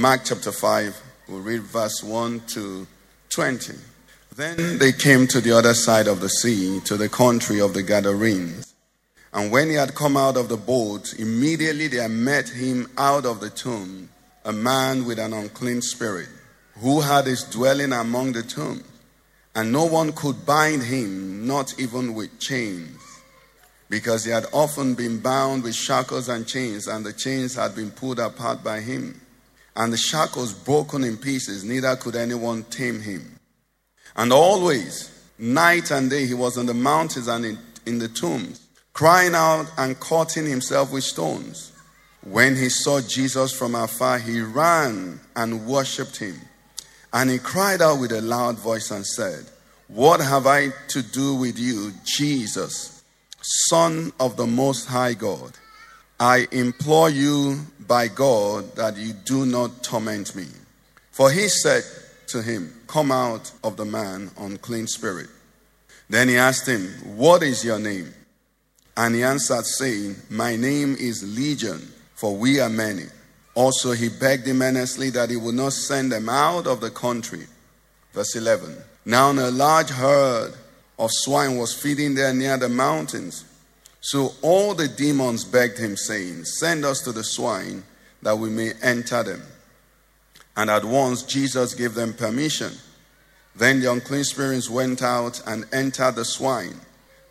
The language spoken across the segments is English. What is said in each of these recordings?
Mark chapter 5, we'll read verse 1 to 20. Then they came to the other side of the sea, to the country of the Gadarenes. And when he had come out of the boat, immediately there met him out of the tomb a man with an unclean spirit, who had his dwelling among the tombs. And no one could bind him, not even with chains because he had often been bound with shackles and chains, and the chains had been pulled apart by him, and the shackles broken in pieces, neither could anyone tame him. And always, night and day, he was on the mountains and in, in the tombs, crying out and cutting himself with stones. When he saw Jesus from afar, he ran and worshipped him. And he cried out with a loud voice and said, What have I to do with you, Jesus? Son of the Most High God, I implore you by God that you do not torment me. For he said to him, Come out of the man, unclean spirit. Then he asked him, What is your name? And he answered, saying, My name is Legion, for we are many. Also, he begged him earnestly that he would not send them out of the country. Verse 11. Now, a large herd of swine was feeding there near the mountains. So all the demons begged him, saying, Send us to the swine that we may enter them. And at once Jesus gave them permission. Then the unclean spirits went out and entered the swine.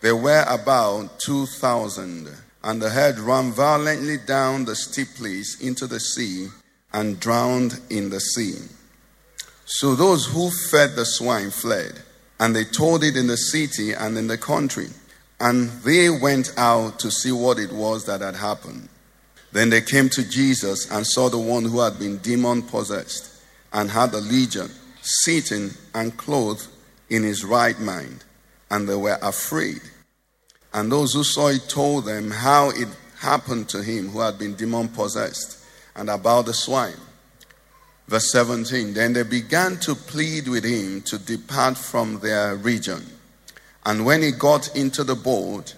There were about 2,000. And the herd ran violently down the steep place into the sea and drowned in the sea. So those who fed the swine fled, and they told it in the city and in the country. And they went out to see what it was that had happened. Then they came to Jesus and saw the one who had been demon possessed and had a legion, sitting and clothed in his right mind. And they were afraid. And those who saw it told them how it happened to him who had been demon possessed and about the swine. Verse 17 Then they began to plead with him to depart from their region. And when he got into the boat,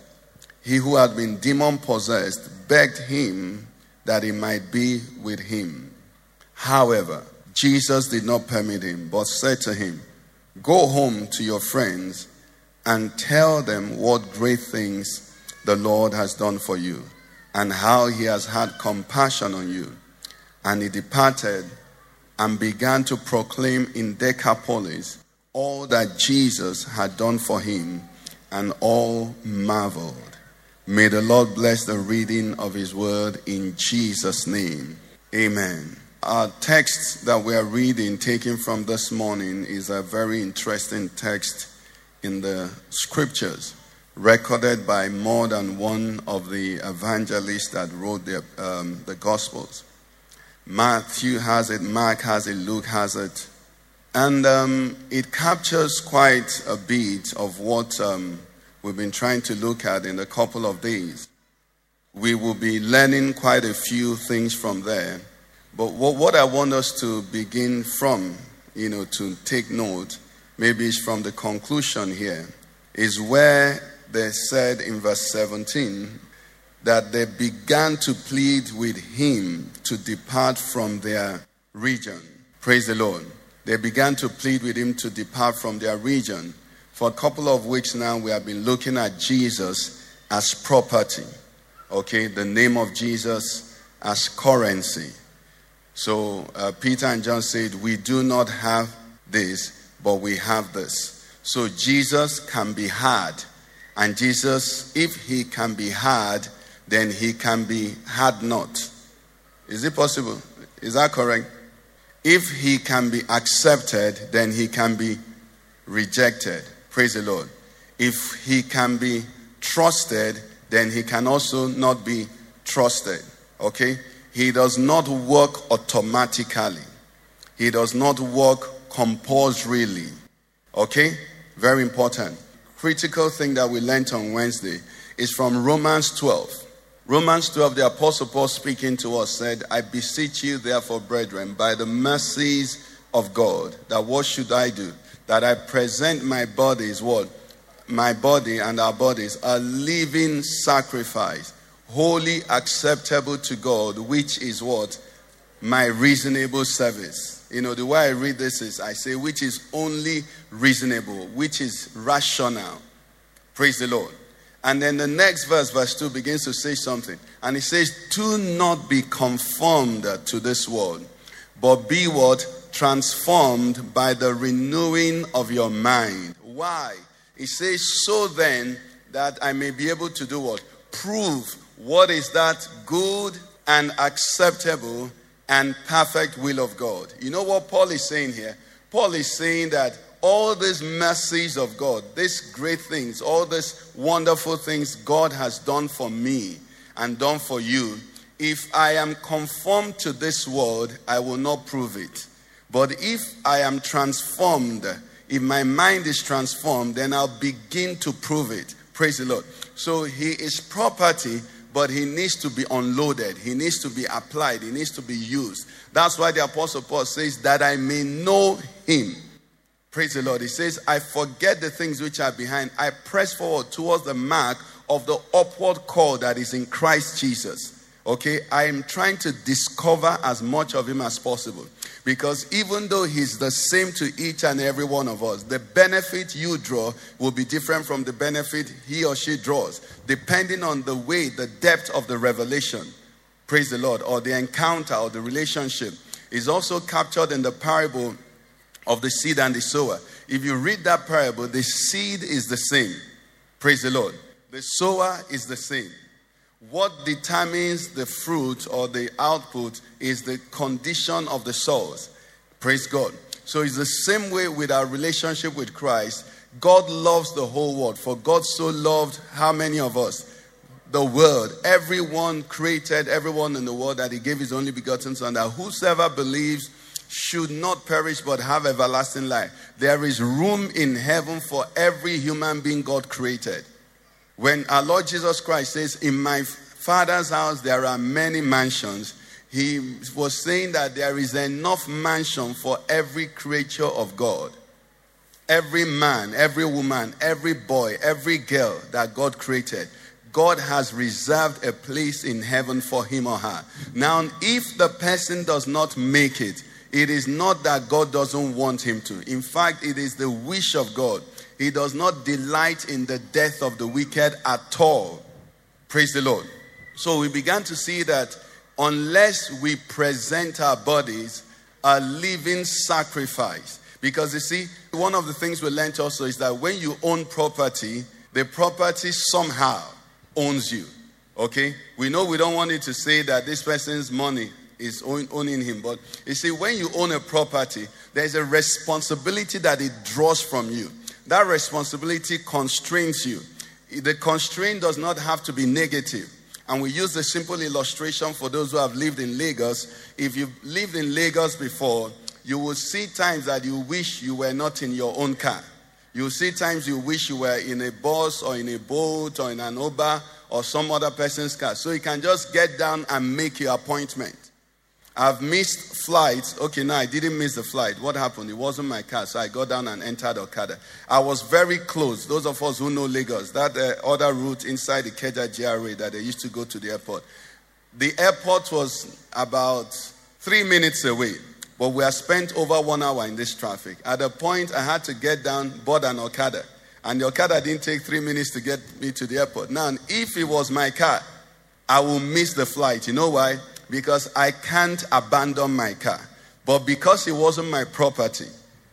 he who had been demon possessed begged him that he might be with him. However, Jesus did not permit him, but said to him, Go home to your friends and tell them what great things the Lord has done for you and how he has had compassion on you. And he departed and began to proclaim in Decapolis all that Jesus had done for him, and all marveled. May the Lord bless the reading of his word in Jesus' name. Amen. Our text that we are reading, taken from this morning, is a very interesting text in the scriptures, recorded by more than one of the evangelists that wrote the, um, the Gospels. Matthew has it, Mark has it, Luke has it. And um, it captures quite a bit of what um, we've been trying to look at in a couple of days. We will be learning quite a few things from there. But what, what I want us to begin from, you know, to take note, maybe is from the conclusion here, is where they said in verse 17 that they began to plead with him to depart from their region. Praise the Lord. They began to plead with him to depart from their region. For a couple of weeks now, we have been looking at Jesus as property. Okay, the name of Jesus as currency. So uh, Peter and John said, We do not have this, but we have this. So Jesus can be had. And Jesus, if he can be had, then he can be had not. Is it possible? Is that correct? If he can be accepted, then he can be rejected. Praise the Lord. If he can be trusted, then he can also not be trusted. Okay? He does not work automatically. He does not work compulsorily. Okay? Very important. Critical thing that we learned on Wednesday is from Romans 12. Romans 12, the Apostle Paul speaking to us said, I beseech you, therefore, brethren, by the mercies of God, that what should I do? That I present my bodies, what? My body and our bodies a living sacrifice, wholly acceptable to God, which is what? My reasonable service. You know, the way I read this is I say, which is only reasonable, which is rational. Praise the Lord. And then the next verse, verse 2, begins to say something. And it says, Do not be conformed to this world, but be what? Transformed by the renewing of your mind. Why? It says, So then that I may be able to do what? Prove what is that good and acceptable and perfect will of God. You know what Paul is saying here? Paul is saying that all these mercies of God, these great things, all these wonderful things God has done for me and done for you, if I am conformed to this world, I will not prove it. But if I am transformed, if my mind is transformed, then I'll begin to prove it. Praise the Lord. So he is property, but he needs to be unloaded. He needs to be applied. He needs to be used. That's why the Apostle Paul says, That I may know him. Praise the Lord. He says, I forget the things which are behind. I press forward towards the mark of the upward call that is in Christ Jesus. Okay, I am trying to discover as much of him as possible. Because even though he's the same to each and every one of us, the benefit you draw will be different from the benefit he or she draws, depending on the way, the depth of the revelation. Praise the Lord, or the encounter or the relationship is also captured in the parable of the seed and the sower. If you read that parable, the seed is the same. Praise the Lord. The sower is the same. What determines the fruit or the output is the condition of the souls. Praise God. So it's the same way with our relationship with Christ. God loves the whole world. For God so loved how many of us? The world. Everyone created, everyone in the world that He gave His only begotten Son, that whosoever believes should not perish but have everlasting life. There is room in heaven for every human being God created. When our Lord Jesus Christ says, In my Father's house there are many mansions, he was saying that there is enough mansion for every creature of God. Every man, every woman, every boy, every girl that God created, God has reserved a place in heaven for him or her. Now, if the person does not make it, it is not that God doesn't want him to. In fact, it is the wish of God. He does not delight in the death of the wicked at all. Praise the Lord. So we began to see that unless we present our bodies a living sacrifice, because you see, one of the things we learned also is that when you own property, the property somehow owns you. Okay? We know we don't want it to say that this person's money is own, owning him, but you see, when you own a property, there's a responsibility that it draws from you. That responsibility constrains you. The constraint does not have to be negative. And we use the simple illustration for those who have lived in Lagos. If you've lived in Lagos before, you will see times that you wish you were not in your own car. You see times you wish you were in a bus or in a boat or in an Uber or some other person's car. So you can just get down and make your appointment. I've missed flights. Okay, no, I didn't miss the flight. What happened? It wasn't my car, so I got down and entered Okada. I was very close. Those of us who know Lagos, that uh, other route inside the Ikeja GRA that they used to go to the airport. The airport was about three minutes away, but we had spent over one hour in this traffic. At a point, I had to get down, board an Okada, and the Okada didn't take three minutes to get me to the airport. Now, if it was my car, I will miss the flight. You know why? Because I can't abandon my car. But because it wasn't my property,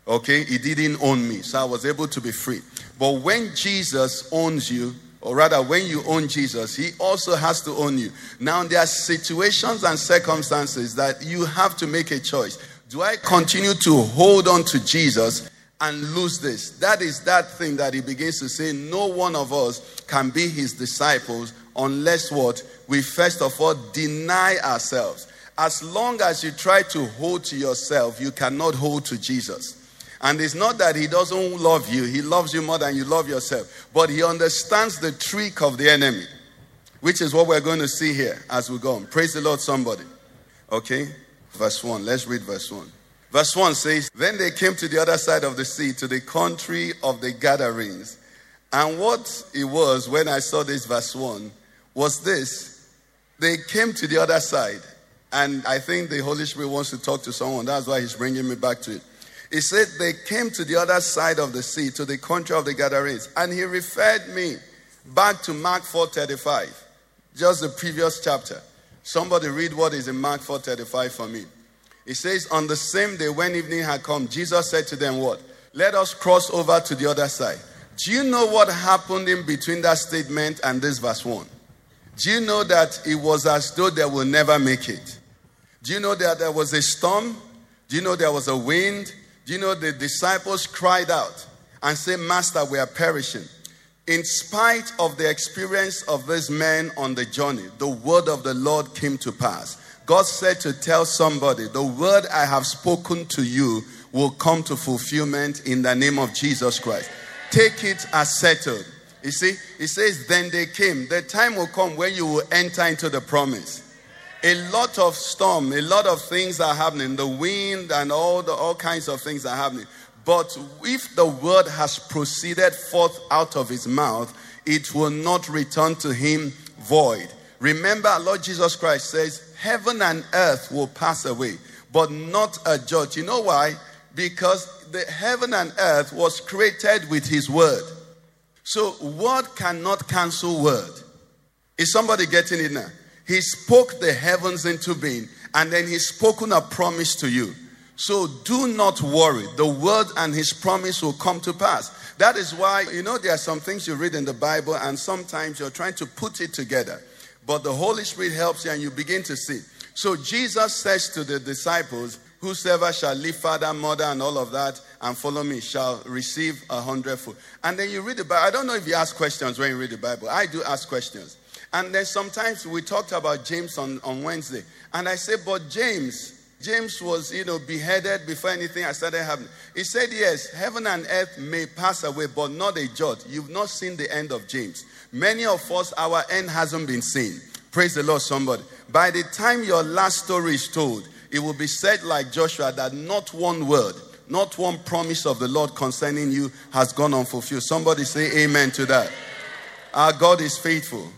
okay, it didn't own me. So I was able to be free. But when Jesus owns you, or rather, when you own Jesus, he also has to own you. Now, there are situations and circumstances that you have to make a choice. Do I continue to hold on to Jesus and lose this? That is that thing that he begins to say no one of us can be his disciples unless what? We first of all deny ourselves. As long as you try to hold to yourself, you cannot hold to Jesus. And it's not that he doesn't love you, he loves you more than you love yourself. But he understands the trick of the enemy, which is what we're going to see here as we go on. Praise the Lord, somebody. Okay? Verse 1. Let's read verse 1. Verse 1 says, Then they came to the other side of the sea, to the country of the Gadarenes. And what it was when I saw this verse 1 was this they came to the other side. And I think the Holy Spirit wants to talk to someone. That's why he's bringing me back to it. He said they came to the other side of the sea, to the country of the Gadarenes. And he referred me back to Mark 4:35, just the previous chapter. Somebody read what is in Mark 4:35 for me. It says, On the same day when evening had come, Jesus said to them, What? Let us cross over to the other side. Do you know what happened in between that statement and this verse 1? Do you know that it was as though they will never make it? Do you know that there was a storm? Do you know there was a wind? Do you know the disciples cried out and said, Master, we are perishing. In spite of the experience of these men on the journey, the word of the Lord came to pass. God said to tell somebody, The word I have spoken to you will come to fulfillment in the name of Jesus Christ. Take it as settled. You see, it says, Then they came. The time will come when you will enter into the promise. A lot of storm, a lot of things are happening. The wind and all the all kinds of things are happening. But if the word has proceeded forth out of his mouth, it will not return to him void. Remember, Lord Jesus Christ says, Heaven and earth will pass away, but not a judge. You know why? Because the heaven and earth was created with his word. So, word cannot cancel word. Is somebody getting it now? He spoke the heavens into being, and then He's spoken a promise to you. So do not worry. The word and His promise will come to pass. That is why, you know, there are some things you read in the Bible, and sometimes you're trying to put it together. But the Holy Spirit helps you, and you begin to see. So Jesus says to the disciples, Whosoever shall leave father, mother, and all of that, and follow me shall receive a hundredfold. And then you read the Bible. I don't know if you ask questions when you read the Bible. I do ask questions. And then sometimes we talked about James on, on Wednesday. And I said, but James, James was, you know, beheaded before anything I started happening. He said, yes, heaven and earth may pass away, but not a jot. You've not seen the end of James. Many of us, our end hasn't been seen. Praise the Lord, somebody. By the time your last story is told, it will be said like Joshua that not one word, not one promise of the Lord concerning you has gone unfulfilled. Somebody say amen to that. Our God is faithful.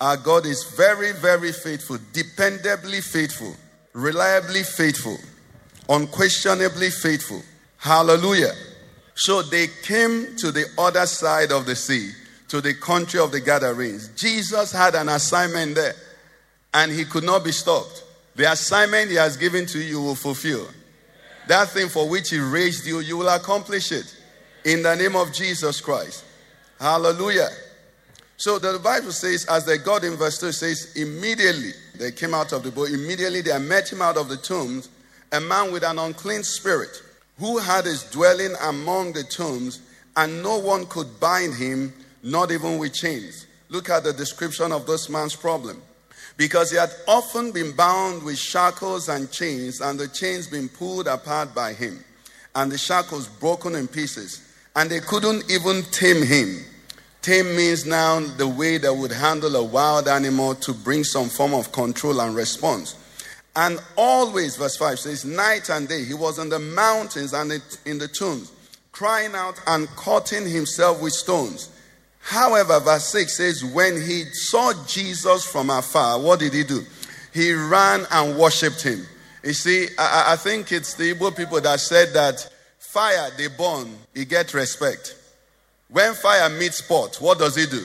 Our God is very, very faithful, dependably faithful, reliably faithful, unquestionably faithful. Hallelujah. So they came to the other side of the sea, to the country of the Gadarenes. Jesus had an assignment there, and he could not be stopped. The assignment he has given to you, will fulfill. That thing for which he raised you, you will accomplish it. In the name of Jesus Christ. Hallelujah. So the Bible says, as they got in verse 2, says, immediately they came out of the boat, immediately they met him out of the tombs, a man with an unclean spirit, who had his dwelling among the tombs, and no one could bind him, not even with chains. Look at the description of this man's problem. Because he had often been bound with shackles and chains, and the chains been pulled apart by him, and the shackles broken in pieces, and they couldn't even tame him. Tame means now the way they would handle a wild animal to bring some form of control and response. And always, verse 5 says, night and day, he was in the mountains and in the tombs, crying out and cutting himself with stones. However, verse 6 says, when he saw Jesus from afar, what did he do? He ran and worshipped him. You see, I, I think it's the Igbo people that said that fire they burn, he get respect. When fire meets pot, what does he do?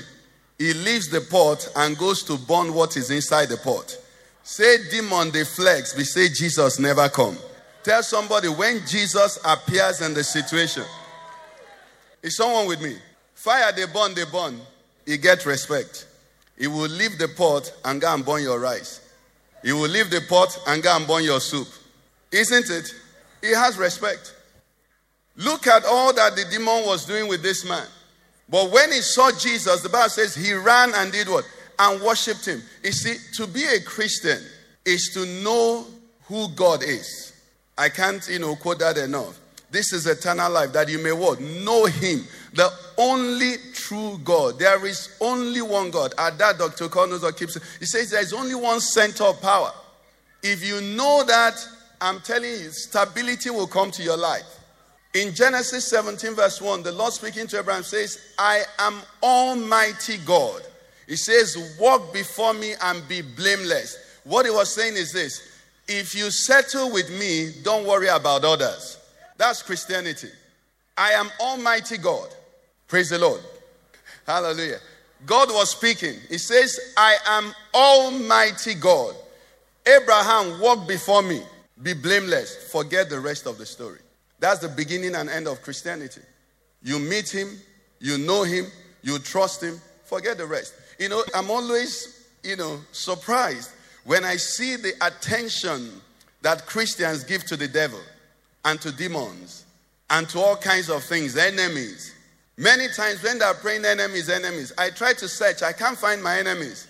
He leaves the pot and goes to burn what is inside the pot. Say demon they flex, we say Jesus never come. Tell somebody when Jesus appears in the situation. Is someone with me? Fire they burn, they burn. He get respect. He will leave the pot and go and burn your rice. He will leave the pot and go and burn your soup. Isn't it? He has respect. Look at all that the demon was doing with this man. But when he saw Jesus, the Bible says he ran and did what? And worshipped him. You see, to be a Christian is to know who God is. I can't, you know, quote that enough. This is eternal life that you may what? Know him, the only true God. There is only one God. At that, Dr. Cornells keeps he says there is only one center of power. If you know that, I'm telling you, stability will come to your life. In Genesis 17, verse 1, the Lord speaking to Abraham says, I am Almighty God. He says, Walk before me and be blameless. What he was saying is this if you settle with me, don't worry about others. That's Christianity. I am Almighty God. Praise the Lord. Hallelujah. God was speaking. He says, I am Almighty God. Abraham, walk before me, be blameless, forget the rest of the story. That's the beginning and end of Christianity. You meet him, you know him, you trust him, forget the rest. You know, I'm always, you know, surprised when I see the attention that Christians give to the devil and to demons and to all kinds of things, enemies. Many times when they're praying enemies, enemies, I try to search, I can't find my enemies.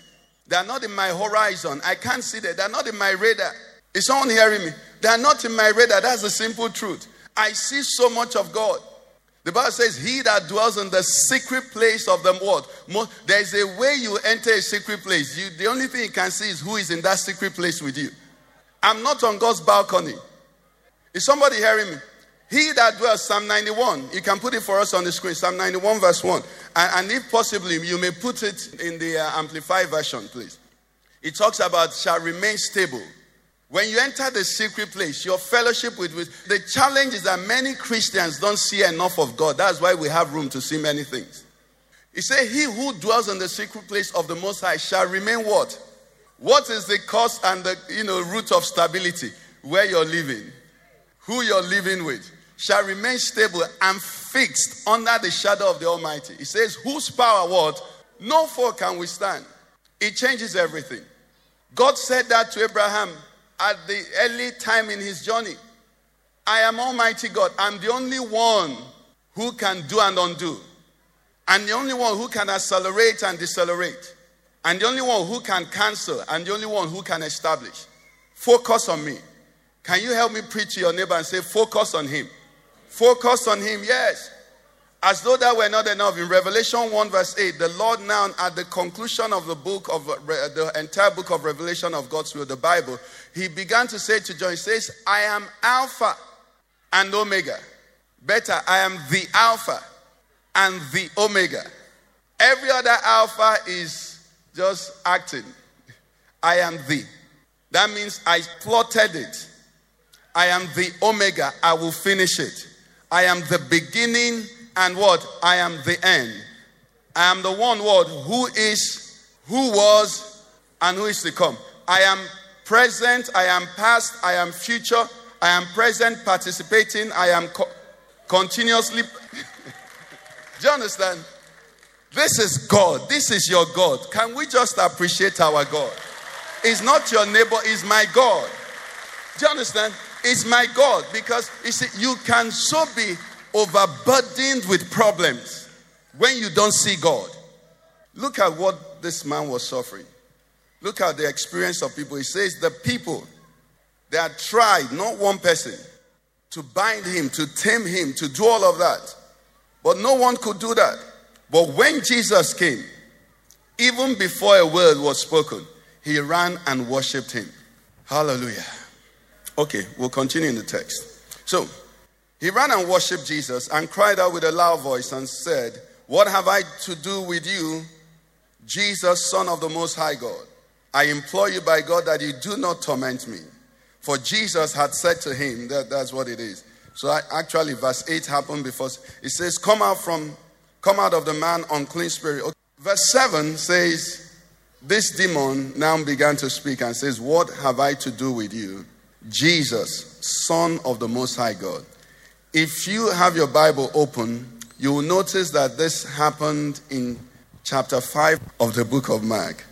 They're not in my horizon. I can't see them. They're not in my radar. Is someone hearing me? They're not in my radar. That's the simple truth. I see so much of God. The Bible says, He that dwells in the secret place of the what? There's a way you enter a secret place. You, the only thing you can see is who is in that secret place with you. I'm not on God's balcony. Is somebody hearing me? He that dwells, Psalm 91, you can put it for us on the screen, Psalm 91, verse 1. And, and if possibly, you may put it in the uh, Amplified version, please. It talks about shall remain stable when you enter the secret place, your fellowship with, with the challenge is that many Christians don't see enough of God. That's why we have room to see many things. He said, He who dwells in the secret place of the Most High shall remain what? What is the cause and the you know root of stability? Where you're living, who you're living with, shall remain stable and fixed under the shadow of the Almighty. He says, Whose power what? No foe can withstand. It changes everything. God said that to Abraham at the early time in his journey. I am Almighty God. I'm the only one who can do and undo. I'm the only one who can accelerate and decelerate. I'm the only one who can cancel. and the only one who can establish. Focus on me. Can you help me preach to your neighbor and say, Focus on him? Focus on him, yes. As though that were not enough, in Revelation 1, verse 8, the Lord now, at the conclusion of the book of uh, the entire book of Revelation of God's will, the Bible, he began to say to John, He says, I am Alpha and Omega. Better, I am the Alpha and the Omega. Every other Alpha is just acting. I am the. That means I plotted it. I am the Omega. I will finish it. I am the beginning and what? I am the end. I am the one what? Who is, who was, and who is to come. I am present, I am past, I am future, I am present, participating, I am co- continuously. Do you understand? This is God. This is your God. Can we just appreciate our God? It's not your neighbor, it's my God. Do you understand? It's my God because you see, you can so be overburdened with problems when you don't see God. Look at what this man was suffering. Look at the experience of people. He says, The people, they tried, not one person, to bind him, to tame him, to do all of that. But no one could do that. But when Jesus came, even before a word was spoken, he ran and worshiped him. Hallelujah. Okay, we'll continue in the text. So, he ran and worshiped Jesus and cried out with a loud voice and said, What have I to do with you, Jesus, Son of the Most High God? I implore you by God that you do not torment me. For Jesus had said to him, that, that's what it is. So I, actually, verse 8 happened before. It says, Come out from, come out of the man, unclean spirit. Okay. Verse 7 says, This demon now began to speak and says, What have I to do with you, Jesus, Son of the Most High God? If you have your Bible open, you will notice that this happened in chapter 5 of the book of Mark.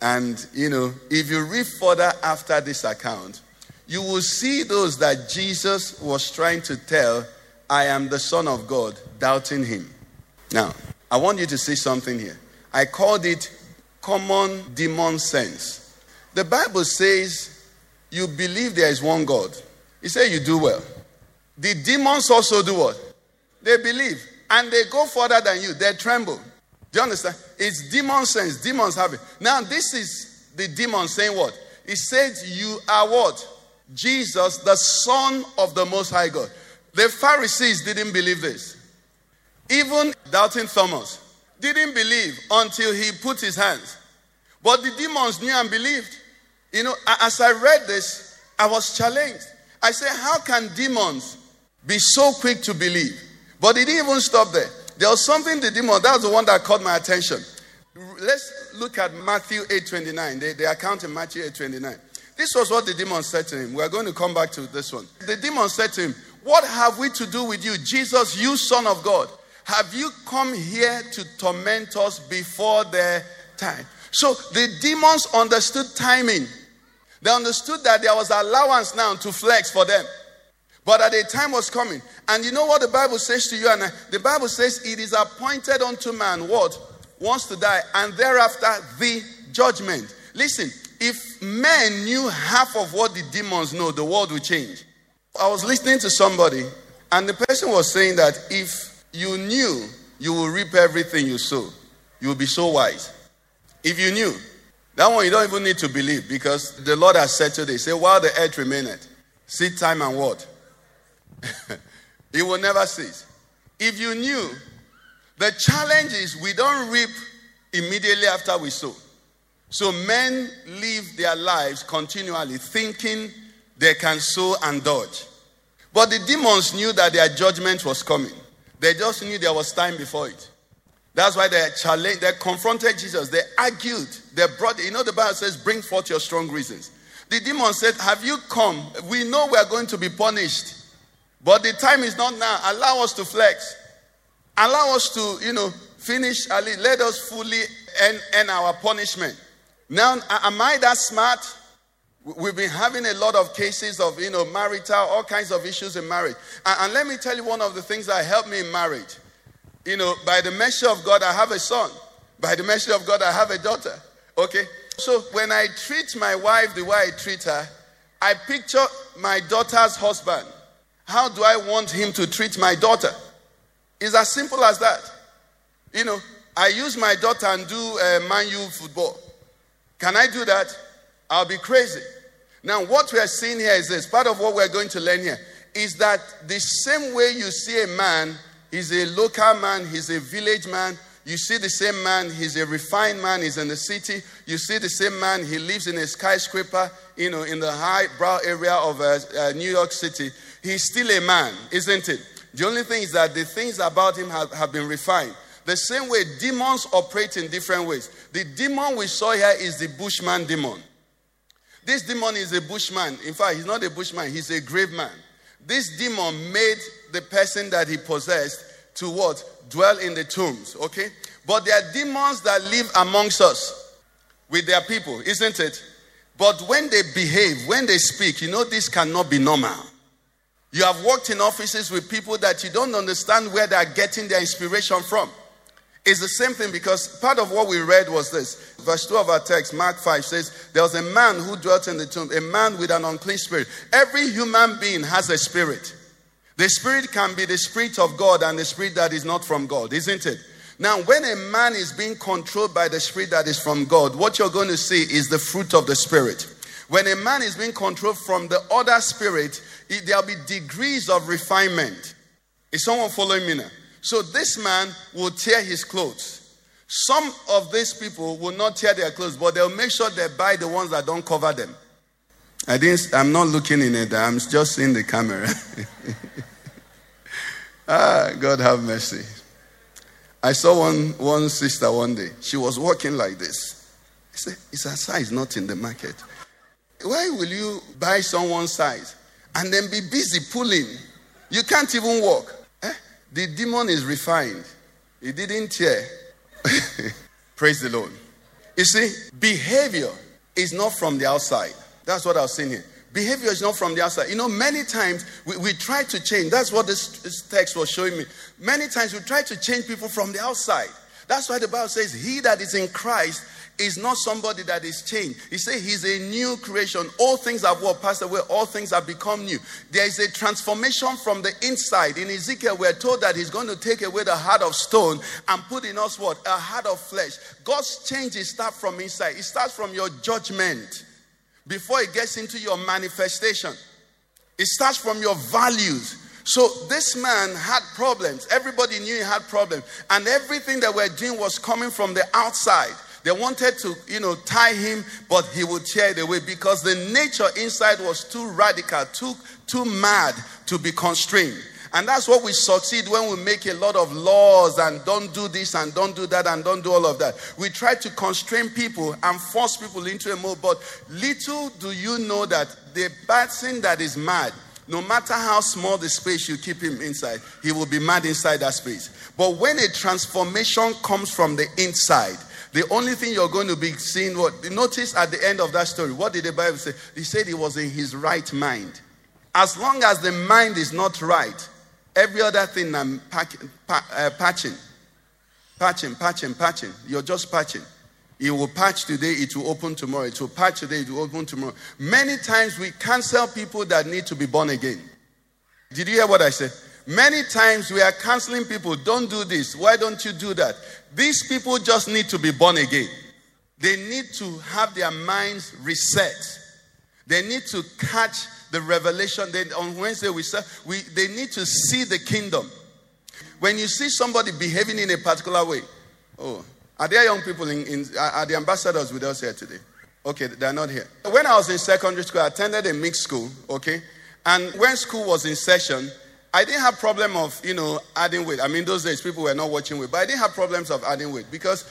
And, you know, if you read further after this account, you will see those that Jesus was trying to tell, I am the Son of God, doubting him. Now, I want you to see something here. I called it common demon sense. The Bible says you believe there is one God, he said you do well. The demons also do what? They believe. And they go further than you. They tremble. Do you understand? It's demon sense. Demons have it. Now, this is the demon saying what? He said, You are what? Jesus, the Son of the Most High God. The Pharisees didn't believe this. Even doubting Thomas didn't believe until he put his hands. But the demons knew and believed. You know, as I read this, I was challenged. I said, How can demons be so quick to believe? But it didn't even stop there. There was something the demon, that was the one that caught my attention. Let's look at Matthew 8:29, the, the account in Matthew 8:29. This was what the demon said to him. We are going to come back to this one. The demon said to him, What have we to do with you, Jesus, you son of God? Have you come here to torment us before the time? So the demons understood timing. They understood that there was allowance now to flex for them. But that a time was coming. And you know what the Bible says to you and I? The Bible says it is appointed unto man what? Wants to die. And thereafter the judgment. Listen, if men knew half of what the demons know, the world would change. I was listening to somebody, and the person was saying that if you knew you will reap everything you sow, you will be so wise. If you knew, that one you don't even need to believe because the Lord has said to today, say, while the earth remaineth, seed time and what? it will never cease. If you knew, the challenge is we don't reap immediately after we sow. So men live their lives continually thinking they can sow and dodge. But the demons knew that their judgment was coming. They just knew there was time before it. That's why they challenged, they confronted Jesus. They argued. They brought, you know, the Bible says, bring forth your strong reasons. The demon said, Have you come? We know we are going to be punished. But the time is not now. Allow us to flex. Allow us to, you know, finish. Let us fully end, end our punishment. Now, am I that smart? We- We've been having a lot of cases of, you know, marital, all kinds of issues in marriage. And, and let me tell you one of the things that helped me in marriage. You know, by the mercy of God, I have a son. By the mercy of God, I have a daughter. Okay? So when I treat my wife the way I treat her, I picture my daughter's husband. How do I want him to treat my daughter? It's as simple as that. You know, I use my daughter and do uh, Man U football. Can I do that? I'll be crazy. Now, what we are seeing here is this part of what we're going to learn here is that the same way you see a man, he's a local man, he's a village man. You see the same man, he's a refined man, he's in the city. You see the same man, he lives in a skyscraper, you know, in the high brow area of uh, uh, New York City. He's still a man, isn't it? The only thing is that the things about him have, have been refined. The same way demons operate in different ways. The demon we saw here is the bushman demon. This demon is a bushman. In fact, he's not a bushman, he's a grave man. This demon made the person that he possessed to what? Dwell in the tombs, okay? But there are demons that live amongst us with their people, isn't it? But when they behave, when they speak, you know this cannot be normal. You have worked in offices with people that you don't understand where they are getting their inspiration from. It's the same thing because part of what we read was this. Verse 2 of our text, Mark 5, says, There was a man who dwelt in the tomb, a man with an unclean spirit. Every human being has a spirit. The spirit can be the spirit of God and the spirit that is not from God, isn't it? Now, when a man is being controlled by the spirit that is from God, what you're going to see is the fruit of the spirit. When a man is being controlled from the other spirit, it- there'll be degrees of refinement. Is someone following me now? So this man will tear his clothes. Some of these people will not tear their clothes, but they'll make sure they buy the ones that don't cover them. I didn't, I'm not looking in it, I'm just seeing the camera. ah, God have mercy. I saw one, one sister one day. She was walking like this. I said, Is her size not in the market? Why will you buy someone's size and then be busy pulling? You can't even walk. Eh? The demon is refined. He didn't tear. Praise the Lord. You see, behavior is not from the outside. That's what I was saying here. Behavior is not from the outside. You know, many times we, we try to change. That's what this, this text was showing me. Many times we try to change people from the outside. That's why the Bible says, He that is in Christ is not somebody that is changed. He said he's a new creation. All things have what passed away, all things have become new. There is a transformation from the inside. In Ezekiel, we're told that he's going to take away the heart of stone and put in us what? A heart of flesh. God's changes start from inside. It starts from your judgment before it gets into your manifestation. It starts from your values. So this man had problems. Everybody knew he had problems. And everything that we're doing was coming from the outside. They wanted to, you know, tie him, but he would tear it away because the nature inside was too radical, too, too mad to be constrained. And that's what we succeed when we make a lot of laws and don't do this and don't do that and don't do all of that. We try to constrain people and force people into a mode. But little do you know that the person that is mad, no matter how small the space you keep him inside, he will be mad inside that space. But when a transformation comes from the inside, the only thing you're going to be seeing, what notice at the end of that story, what did the Bible say? He said he was in his right mind. As long as the mind is not right, every other thing I'm pack, pa- uh, patching, patching, patching, patching. You're just patching. It will patch today, it will open tomorrow. It will patch today, it will open tomorrow. Many times we cancel people that need to be born again. Did you hear what I said? Many times we are canceling people, don't do this. Why don't you do that? These people just need to be born again. They need to have their minds reset. They need to catch the revelation. Then on Wednesday we said we they need to see the kingdom. When you see somebody behaving in a particular way, oh, are there young people in, in are the ambassadors with us here today? Okay, they're not here. When I was in secondary school, I attended a mixed school, okay? And when school was in session, I didn't have problem of, you know, adding weight. I mean, those days people were not watching weight, but I didn't have problems of adding weight because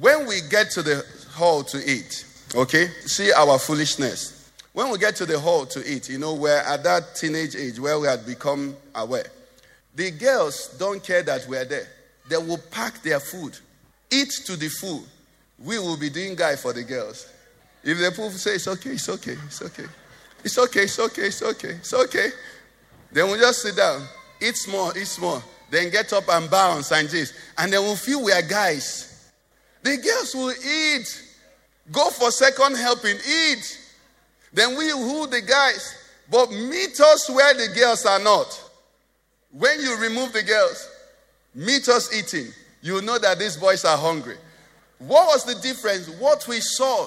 when we get to the hall to eat, okay, see our foolishness. When we get to the hall to eat, you know, we're at that teenage age where we had become aware. The girls don't care that we're there. They will pack their food, eat to the full. We will be doing guy for the girls. If the people say it's okay, it's okay, it's okay. It's okay, it's okay, it's okay, it's okay. Then we'll just sit down, eat small, eat small, then get up and bounce and this. And then we'll feel we are guys. The girls will eat, go for second helping, eat. Then we who the guys, but meet us where the girls are not. When you remove the girls, meet us eating. You know that these boys are hungry. What was the difference? What we saw.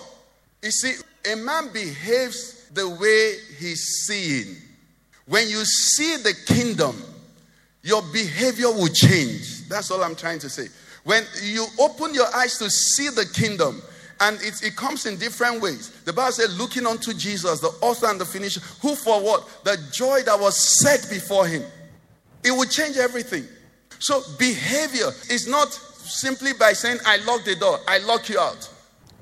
You see, a man behaves the way he's seeing. When you see the kingdom, your behavior will change. That's all I'm trying to say. When you open your eyes to see the kingdom, and it, it comes in different ways. The Bible says, looking unto Jesus, the author and the finisher, who for what? The joy that was set before him. It will change everything. So, behavior is not simply by saying, I lock the door, I lock you out.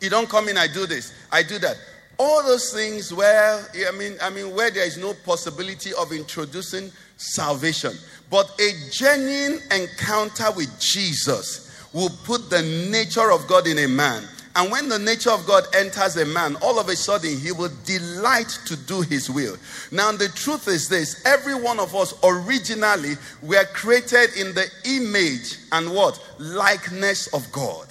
You don't come in, I do this, I do that. All those things where I mean, I mean, where there is no possibility of introducing salvation, but a genuine encounter with Jesus will put the nature of God in a man. And when the nature of God enters a man, all of a sudden he will delight to do his will. Now, the truth is this every one of us originally were created in the image and what? Likeness of God.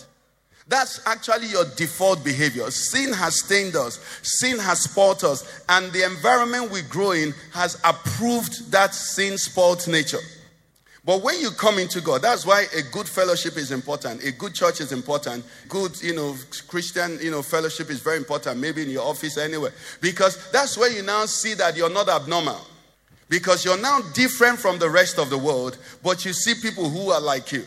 That's actually your default behavior. Sin has stained us, sin has spoiled us, and the environment we grow in has approved that sin spoiled nature. But when you come into God, that's why a good fellowship is important. A good church is important. Good, you know, Christian, you know, fellowship is very important. Maybe in your office, anywhere, because that's where you now see that you're not abnormal. Because you're now different from the rest of the world, but you see people who are like you.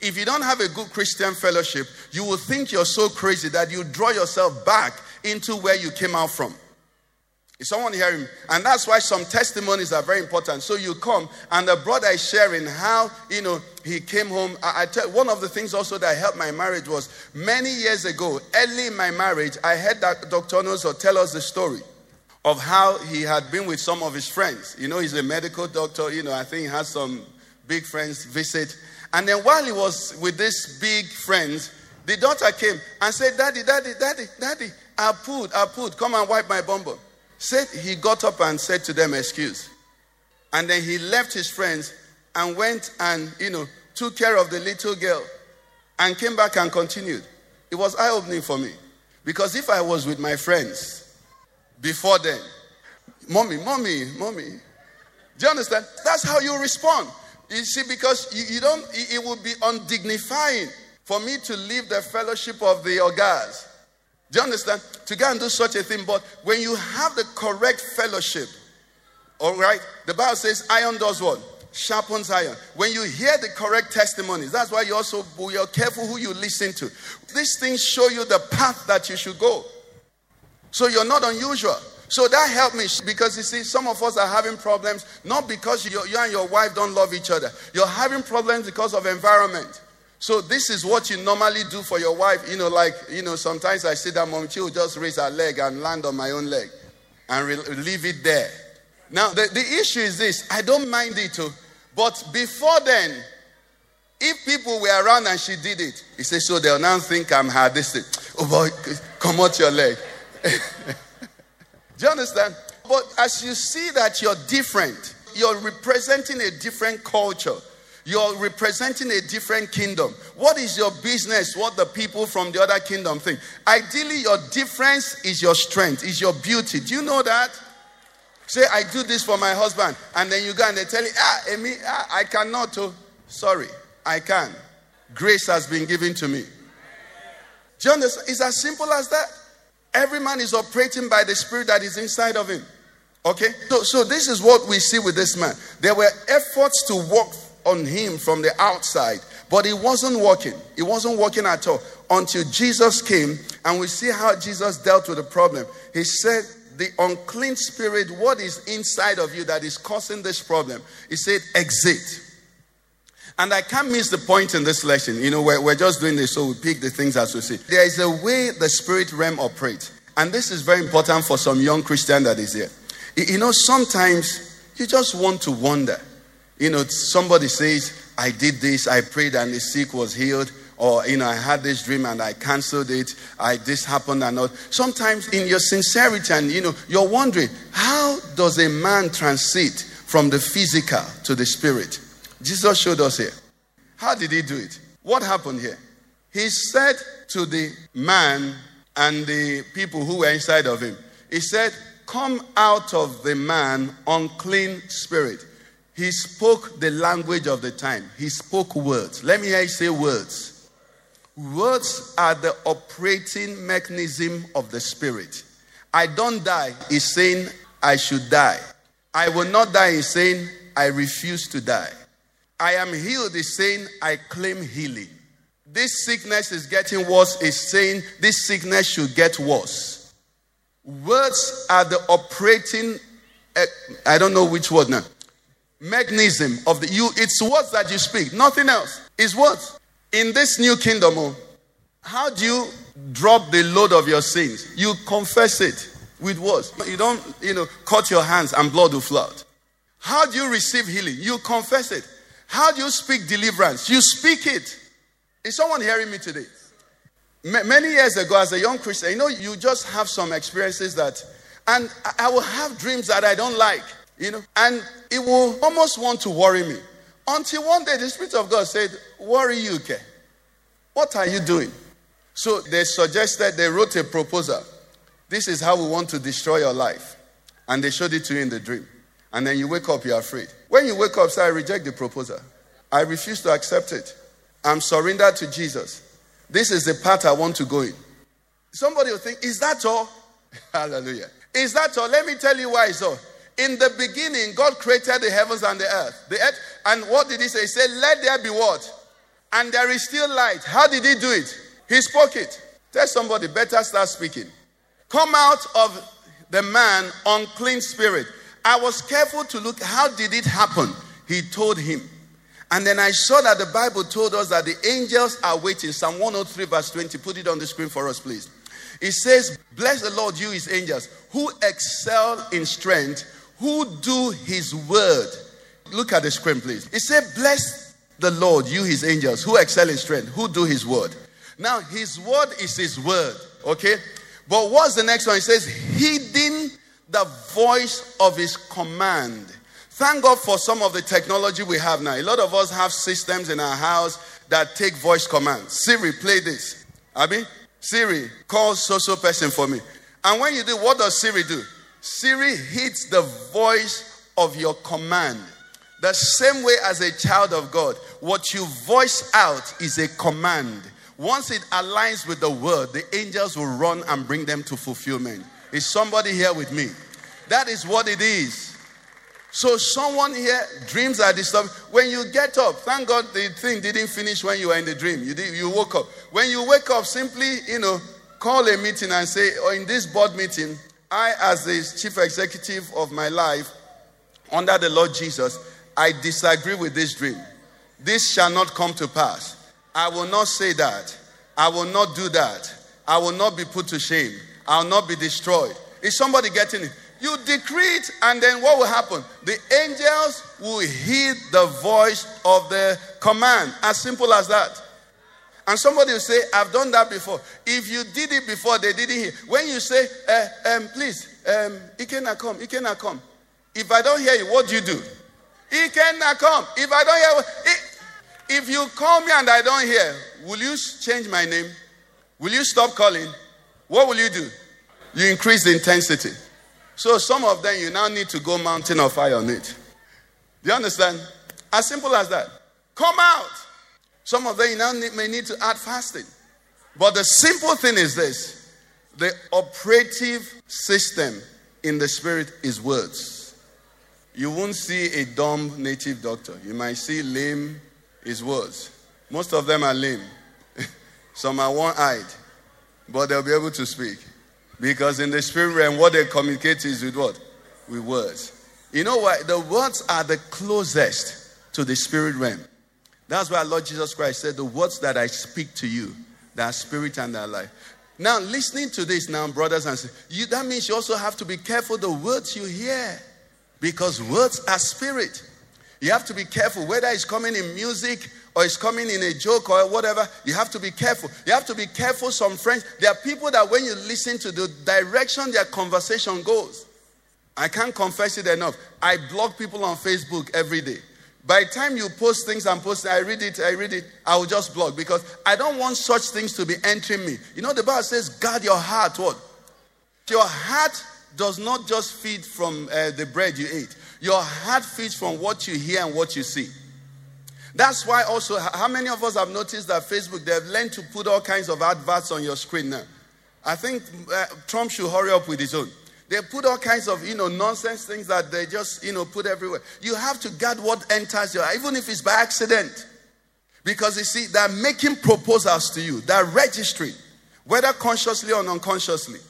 If you don't have a good Christian fellowship, you will think you're so crazy that you draw yourself back into where you came out from. Is someone hearing? And that's why some testimonies are very important. So you come, and the brother is sharing how, you know, he came home. I, I tell one of the things also that helped my marriage was many years ago, early in my marriage, I heard that Dr. Onoso tell us the story of how he had been with some of his friends. You know, he's a medical doctor, you know, I think he has some big friends visit. And then while he was with these big friends, the daughter came and said, Daddy, Daddy, Daddy, Daddy, I put, I put, come and wipe my bum bum. Said he got up and said to them, Excuse. And then he left his friends and went and, you know, took care of the little girl and came back and continued. It was eye opening for me. Because if I was with my friends before then, mommy, mommy, mommy, do you understand? That's how you respond. You see, because you, you don't, it, it would be undignifying for me to leave the fellowship of the Ogas. Do you understand? To go and do such a thing. But when you have the correct fellowship, all right, the Bible says iron does what? Sharpens iron. When you hear the correct testimonies, that's why you also you're careful who you listen to. These things show you the path that you should go. So you're not unusual. So that helped me because you see, some of us are having problems not because you, you and your wife don't love each other. You're having problems because of environment. So this is what you normally do for your wife. You know, like you know, sometimes I see that mom, she will just raise her leg and land on my own leg, and re- leave it there. Now the, the issue is this: I don't mind it, too, but before then, if people were around and she did it, he said, so they'll now think I'm her. Oh boy, come out your leg. Do you understand? But as you see that you're different, you're representing a different culture. You're representing a different kingdom. What is your business? What the people from the other kingdom think? Ideally, your difference is your strength, is your beauty. Do you know that? Say, I do this for my husband, and then you go and they tell you, ah, Amy, ah, I cannot. Oh, sorry, I can. Grace has been given to me. Do you understand? It's as simple as that. Every man is operating by the spirit that is inside of him. Okay? So, so this is what we see with this man. There were efforts to work on him from the outside, but it wasn't working. It wasn't working at all until Jesus came and we see how Jesus dealt with the problem. He said, The unclean spirit, what is inside of you that is causing this problem? He said, Exit. And I can't miss the point in this lesson. You know, we're, we're just doing this, so we pick the things as we see. There is a way the spirit realm operates. And this is very important for some young Christian that is here. You know, sometimes you just want to wonder. You know, somebody says, I did this, I prayed and the sick was healed. Or, you know, I had this dream and I canceled it. I this happened and not. Sometimes in your sincerity and you know, you're wondering, how does a man transit from the physical to the spirit? Jesus showed us here. How did he do it? What happened here? He said to the man and the people who were inside of him, He said, Come out of the man, unclean spirit. He spoke the language of the time. He spoke words. Let me hear you say words. Words are the operating mechanism of the spirit. I don't die is saying I should die. I will not die is saying I refuse to die. I am healed is saying I claim healing. This sickness is getting worse is saying this sickness should get worse. Words are the operating, eh, I don't know which word now, mechanism of the you. It's words that you speak, nothing else. It's words. In this new kingdom, oh, how do you drop the load of your sins? You confess it with words. You don't, you know, cut your hands and blood will flood. How do you receive healing? You confess it. How do you speak deliverance? You speak it. Is someone hearing me today? M- many years ago, as a young Christian, you know, you just have some experiences that, and I will have dreams that I don't like, you know, and it will almost want to worry me. Until one day, the Spirit of God said, Worry you, okay? What are you doing? So they suggested, they wrote a proposal. This is how we want to destroy your life. And they showed it to you in the dream. And then you wake up, you're afraid. When you wake up, say, I reject the proposal. I refuse to accept it. I'm surrendered to Jesus. This is the path I want to go in. Somebody will think, Is that all? Hallelujah. Is that all? Let me tell you why it's all. In the beginning, God created the heavens and the earth. The earth, and what did He say? He said, Let there be what? And there is still light. How did He do it? He spoke it. Tell somebody, better start speaking. Come out of the man, unclean spirit. I was careful to look, how did it happen? He told him. And then I saw that the Bible told us that the angels are waiting. Psalm 103, verse 20. Put it on the screen for us, please. It says, Bless the Lord, you his angels, who excel in strength, who do his word. Look at the screen, please. It said, Bless the Lord, you his angels, who excel in strength, who do his word. Now, his word is his word, okay? But what's the next one? It says, Heeding the voice of his command. Thank God for some of the technology we have now. A lot of us have systems in our house that take voice commands. Siri, play this. Abby, Siri, call so so person for me. And when you do, what does Siri do? Siri hits the voice of your command. The same way as a child of God, what you voice out is a command. Once it aligns with the word, the angels will run and bring them to fulfillment. Is somebody here with me? That is what it is. So someone here dreams are disturbed. When you get up, thank God the thing didn't finish when you were in the dream. You did, you woke up. When you wake up, simply you know call a meeting and say, "Oh, in this board meeting, I, as the chief executive of my life, under the Lord Jesus, I disagree with this dream. This shall not come to pass. I will not say that. I will not do that. I will not be put to shame. I will not be destroyed. Is somebody getting it? You decree it, and then what will happen? The angels will heed the voice of the command. As simple as that. And somebody will say, I've done that before. If you did it before, they didn't hear. When you say, uh, um, please, um, cannot come, cannot come. If I don't hear you, what do you do? Cannot come. If I don't hear, he- if you call me and I don't hear, will you change my name? Will you stop calling? What will you do? You increase the intensity. So some of them you now need to go mountain of fire on it. Do you understand? As simple as that. Come out. Some of them now may need to add fasting. But the simple thing is this the operative system in the spirit is words. You won't see a dumb native doctor. You might see lame is words. Most of them are lame. Some are one eyed, but they'll be able to speak. Because in the spirit realm, what they communicate is with what? With words. You know why? The words are the closest to the spirit realm. That's why our Lord Jesus Christ said, The words that I speak to you, that spirit and that life. Now, listening to this now, brothers and sisters, you, that means you also have to be careful the words you hear. Because words are spirit. You have to be careful whether it's coming in music or it's coming in a joke or whatever. You have to be careful. You have to be careful. Some friends, there are people that when you listen to the direction their conversation goes, I can't confess it enough. I block people on Facebook every day. By the time you post things and post, I read it, I read it, I will just block because I don't want such things to be entering me. You know, the Bible says, guard your heart. What? Your heart does not just feed from uh, the bread you ate. Your heart feeds from what you hear and what you see. That's why also, how many of us have noticed that Facebook, they've learned to put all kinds of adverts on your screen now. I think uh, Trump should hurry up with his own. They put all kinds of, you know, nonsense things that they just, you know, put everywhere. You have to guard what enters your, even if it's by accident. Because you see, they're making proposals to you. They're registering, whether consciously or unconsciously.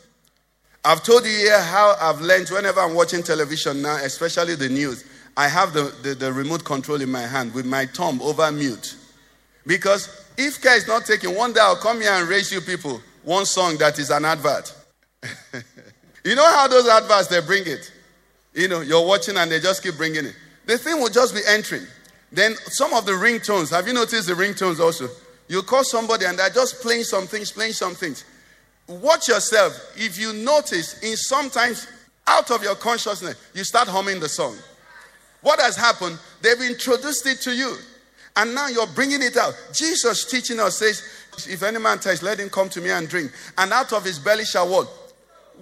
I've told you here how I've learned whenever I'm watching television now, especially the news, I have the, the, the remote control in my hand with my thumb over mute. Because if care is not taken, one day I'll come here and raise you people one song that is an advert. you know how those adverts they bring it? You know, you're watching and they just keep bringing it. The thing will just be entering. Then some of the ringtones, have you noticed the ringtones also? You call somebody and they're just playing some things, playing some things. Watch yourself. If you notice, in sometimes out of your consciousness, you start humming the song. What has happened? They've introduced it to you. And now you're bringing it out. Jesus teaching us says, If any man thirst, let him come to me and drink. And out of his belly shall what?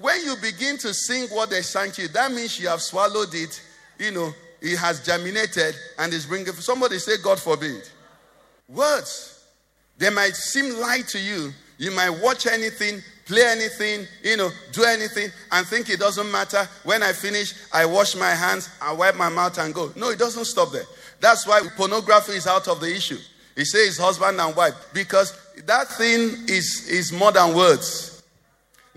When you begin to sing what they sang to you, that means you have swallowed it. You know, it has germinated and is bringing. Somebody say, God forbid. Words. They might seem light to you. You might watch anything, play anything, you know, do anything, and think it doesn't matter. When I finish, I wash my hands, I wipe my mouth, and go. No, it doesn't stop there. That's why pornography is out of the issue. He says husband and wife because that thing is, is more than words.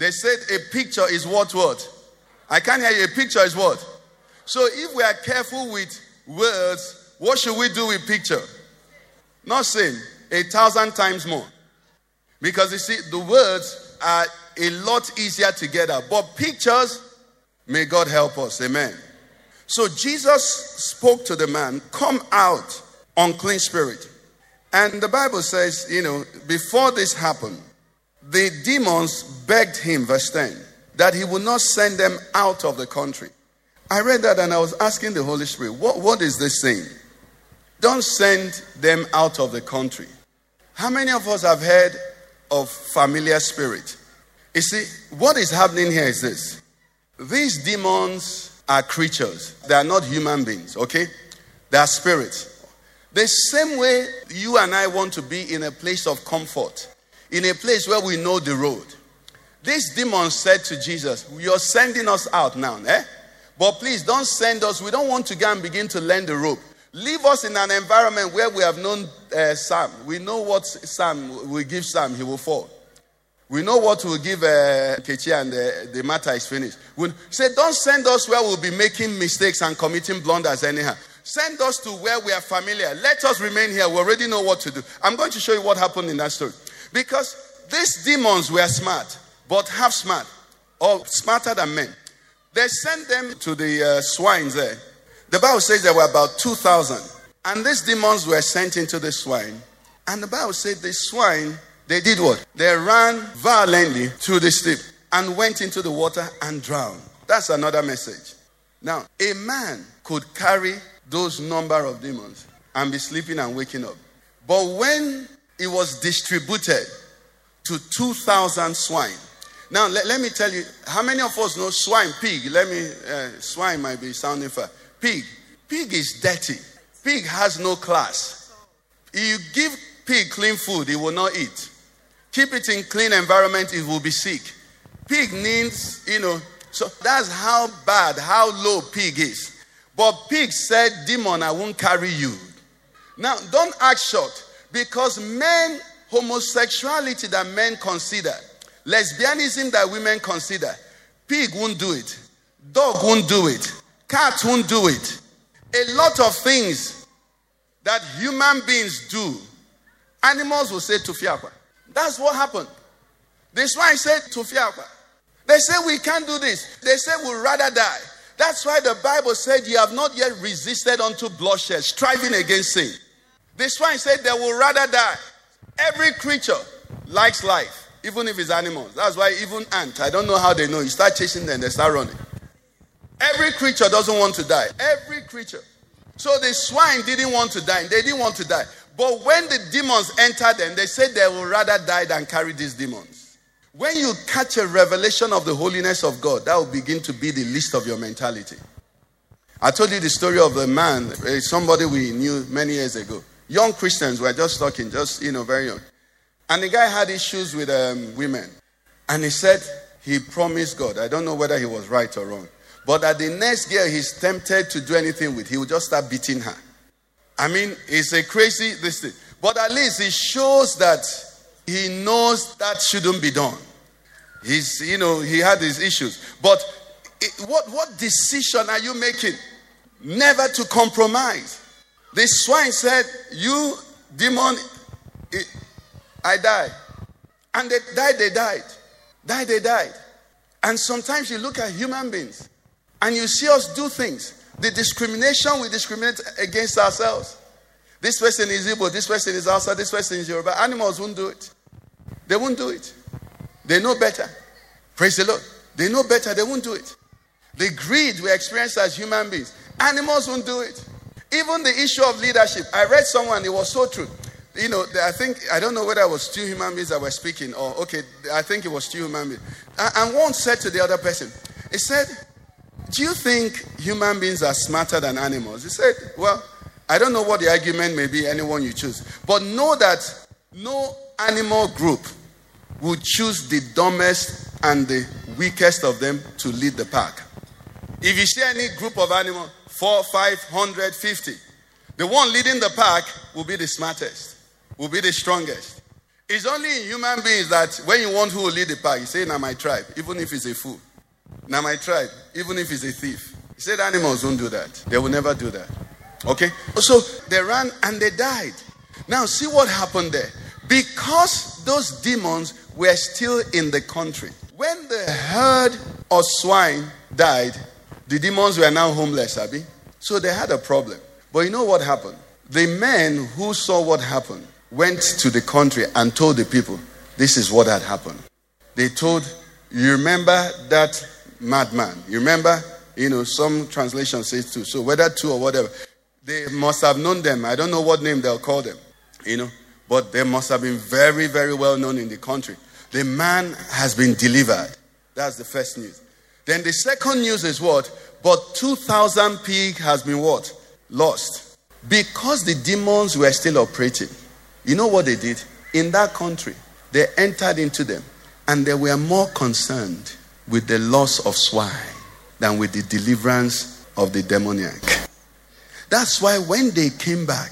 They said a picture is what what? I can't hear you. A picture is what? So if we are careful with words, what should we do with picture? Not sin, a thousand times more. Because you see, the words are a lot easier to get out. But pictures, may God help us. Amen. So Jesus spoke to the man, Come out, unclean spirit. And the Bible says, you know, before this happened, the demons begged him, verse 10, that he would not send them out of the country. I read that and I was asking the Holy Spirit, what, what is this saying? Don't send them out of the country. How many of us have heard of familiar spirit. You see, what is happening here is this these demons are creatures, they are not human beings, okay? They are spirits. The same way you and I want to be in a place of comfort, in a place where we know the road. This demon said to Jesus, You're sending us out now, eh? But please don't send us. We don't want to go and begin to learn the rope. Leave us in an environment where we have known uh, Sam. We know what Sam will give Sam, he will fall. We know what we'll give uh, Kechi and the, the matter is finished. We'll say, don't send us where we'll be making mistakes and committing blunders anyhow. Send us to where we are familiar. Let us remain here. We already know what to do. I'm going to show you what happened in that story. Because these demons were smart, but half smart, or smarter than men. They sent them to the uh, swines there. The Bible says there were about 2,000. And these demons were sent into the swine. And the Bible said the swine they did what? They ran violently through the steep and went into the water and drowned. That's another message. Now, a man could carry those number of demons and be sleeping and waking up. But when it was distributed to 2,000 swine, now let, let me tell you, how many of us know swine, pig? Let me, uh, swine might be sounding far. Pig. Pig is dirty. Pig has no class. If You give pig clean food, it will not eat. Keep it in clean environment, it will be sick. Pig needs, you know, so that's how bad, how low pig is. But pig said, Demon, I won't carry you. Now, don't act shocked because men, homosexuality that men consider, lesbianism that women consider, pig won't do it, dog won't do it, cat won't do it. A lot of things that human beings do, animals will say tufiakwa. That's what happened. This why I said tufiakwa. They say we can't do this. They say we'd rather die. That's why the Bible said you have not yet resisted unto bloodshed, striving against sin. This I said they will rather die. Every creature likes life, even if it's animals. That's why even ants, I don't know how they know. You start chasing them, they start running. Every creature doesn't want to die. Every creature. So the swine didn't want to die. They didn't want to die. But when the demons entered them, they said they will rather die than carry these demons. When you catch a revelation of the holiness of God, that will begin to be the list of your mentality. I told you the story of a man, eh, somebody we knew many years ago. Young Christians were just talking, just, you know, very young. And the guy had issues with um, women. And he said he promised God. I don't know whether he was right or wrong. But that the next girl he's tempted to do anything with, he will just start beating her. I mean, it's a crazy this thing. But at least it shows that he knows that shouldn't be done. He's, you know, he had his issues. But it, what, what decision are you making? Never to compromise. The swine said, You demon, I die. And they died, they died. Died, they died. And sometimes you look at human beings and you see us do things. The discrimination we discriminate against ourselves. This person is Igbo, this person is Hausa, this person is Yoruba. Animals won't do it. They won't do it. They know better. Praise the Lord. They know better, they won't do it. The greed we experience as human beings, animals won't do it. Even the issue of leadership. I read someone, it was so true. You know, I think, I don't know whether it was two human beings that were speaking, or okay, I think it was two human beings. And one said to the other person, he said, Do you think human beings are smarter than animals? He said, Well, I don't know what the argument may be, anyone you choose. But know that no animal group would choose the dumbest and the weakest of them to lead the pack. If you see any group of animals, four, five hundred, fifty, the one leading the pack will be the smartest, will be the strongest. It's only in human beings that when you want who will lead the pack, you say, Now my tribe, even if it's a fool. Now my tribe, even if it's a thief. He said animals don't do that. They will never do that. Okay? So they ran and they died. Now see what happened there. Because those demons were still in the country. When the herd of swine died, the demons were now homeless, Abby. So they had a problem. But you know what happened? The men who saw what happened went to the country and told the people, this is what had happened. They told, you remember that madman? You remember? You know, some translation says two. So whether two or whatever, they must have known them. I don't know what name they'll call them. You know. but they must have been very, very well known in the country. The man has been delivered. That's the first news. Then the second news is what? But 2,000 pig has been what? Lost. Because the demons were still operating. You know what they did? In that country, they entered into them and they were more concerned with the loss of swine than with the deliverance of the demoniac. That's why when they came back,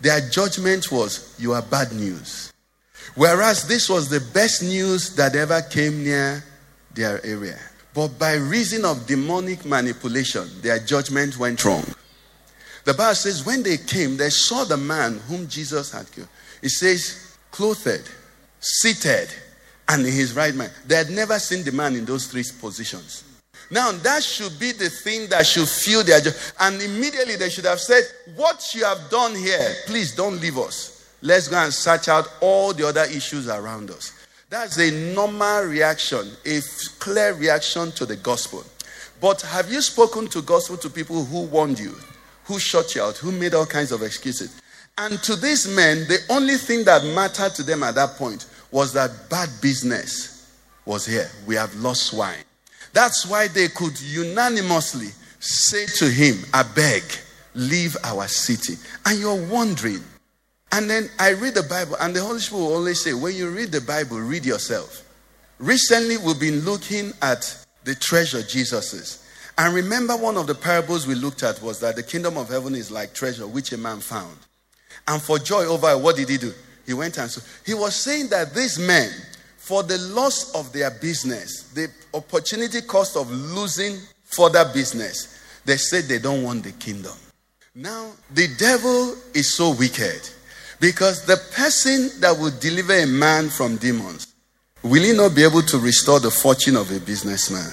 their judgment was, You are bad news. Whereas this was the best news that ever came near their area. But by reason of demonic manipulation, their judgment went wrong. The Bible says, when they came, they saw the man whom Jesus had killed. It says, clothed, seated, and in his right mind. They had never seen the man in those three positions. Now, that should be the thing that should fill their joy. And immediately they should have said, What you have done here, please don't leave us. Let's go and search out all the other issues around us. That's a normal reaction, a clear reaction to the gospel. But have you spoken to gospel to people who warned you, who shut you out, who made all kinds of excuses? And to these men, the only thing that mattered to them at that point was that bad business was here. We have lost wine. That's why they could unanimously say to him, I beg, leave our city. And you're wondering. And then I read the Bible, and the Holy Spirit will always say, when you read the Bible, read yourself. Recently, we've been looking at the treasure Jesus is. And remember, one of the parables we looked at was that the kingdom of heaven is like treasure which a man found. And for joy over it, what did he do? He went and so he was saying that these men, for the loss of their business, the opportunity cost of losing further business, they said they don't want the kingdom. Now, the devil is so wicked because the person that will deliver a man from demons, will he not be able to restore the fortune of a businessman?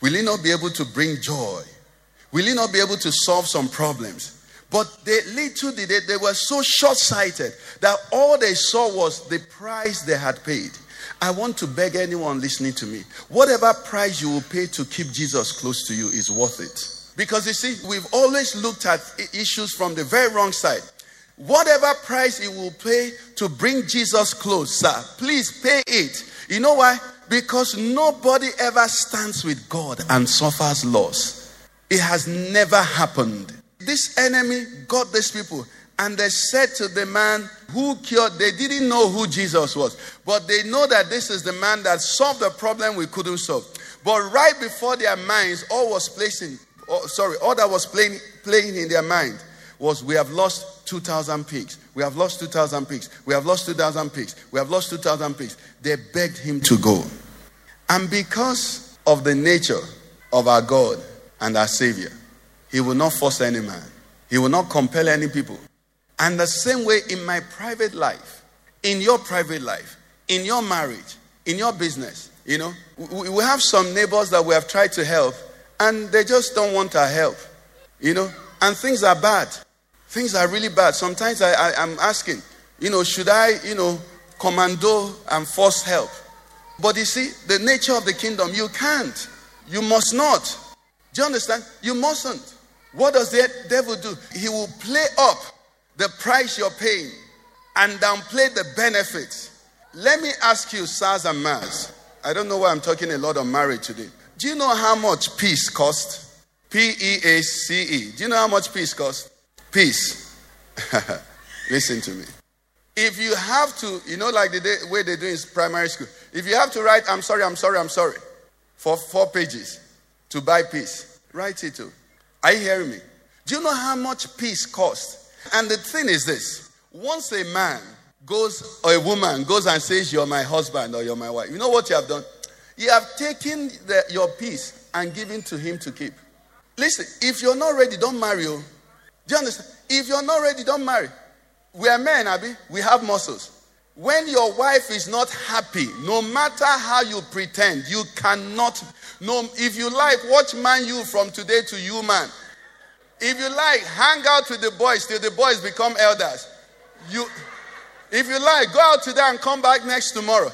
Will he not be able to bring joy? Will he not be able to solve some problems? But they little did they, they were so short sighted that all they saw was the price they had paid. I want to beg anyone listening to me whatever price you will pay to keep Jesus close to you is worth it. Because you see, we've always looked at issues from the very wrong side. Whatever price it will pay to bring Jesus close, sir, please pay it. You know why? Because nobody ever stands with God and suffers loss. It has never happened. This enemy got these people and they said to the man who cured, they didn't know who Jesus was, but they know that this is the man that solved the problem we couldn't solve. But right before their minds, all was placing, oh, sorry, all that was playing, playing in their mind was we have lost 2,000 pigs. We have lost 2,000 pigs. We have lost 2,000 pigs. We have lost 2,000 pigs. They begged him to go. And because of the nature of our God and our Savior, He will not force any man, He will not compel any people. And the same way in my private life, in your private life, in your marriage, in your business, you know, we we have some neighbors that we have tried to help and they just don't want our help, you know, and things are bad. Things are really bad. Sometimes I, I, I'm asking, you know, should I, you know, commando and force help? But you see, the nature of the kingdom, you can't. You must not. Do you understand? You mustn't. What does the devil do? He will play up the price you're paying and downplay the benefits. Let me ask you, sirs and Mars. I don't know why I'm talking a lot on marriage today. Do you know how much peace cost? P E A C E. Do you know how much peace cost? Peace. Listen to me. If you have to, you know, like the day, way they do in primary school, if you have to write, I'm sorry, I'm sorry, I'm sorry, for four pages to buy peace, write it too. Are you hearing me? Do you know how much peace costs? And the thing is this once a man goes, or a woman goes and says, You're my husband or you're my wife, you know what you have done? You have taken the, your peace and given to him to keep. Listen, if you're not ready, don't marry. Oh. Do you understand? If you're not ready, don't marry. We are men, Abby. We have muscles. When your wife is not happy, no matter how you pretend, you cannot. No, if you like, watch Man U from today to you, man. If you like, hang out with the boys till the boys become elders. You, if you like, go out today and come back next tomorrow.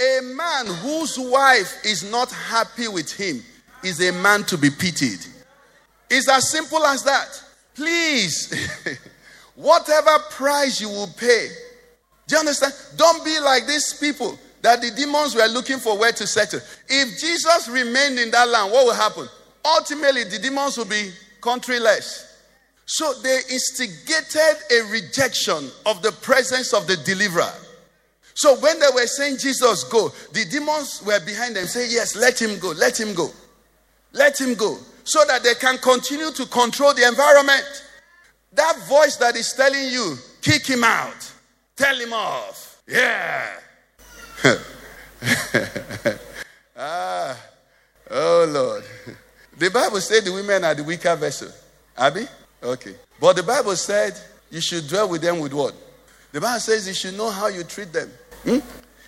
A man whose wife is not happy with him is a man to be pitied. It's as simple as that. Please, Whatever price you will pay. Do you understand? Don't be like these people that the demons were looking for where to settle. If Jesus remained in that land, what will happen? Ultimately, the demons will be countryless. So they instigated a rejection of the presence of the deliverer. So when they were saying, Jesus, go, the demons were behind them saying, Yes, let him go, let him go, let him go, so that they can continue to control the environment. That voice that is telling you, kick him out, tell him off. Yeah. ah, oh Lord. The Bible said the women are the weaker vessel. Abby? Okay. But the Bible said you should dwell with them with what? The Bible says you should know how you treat them. Hmm?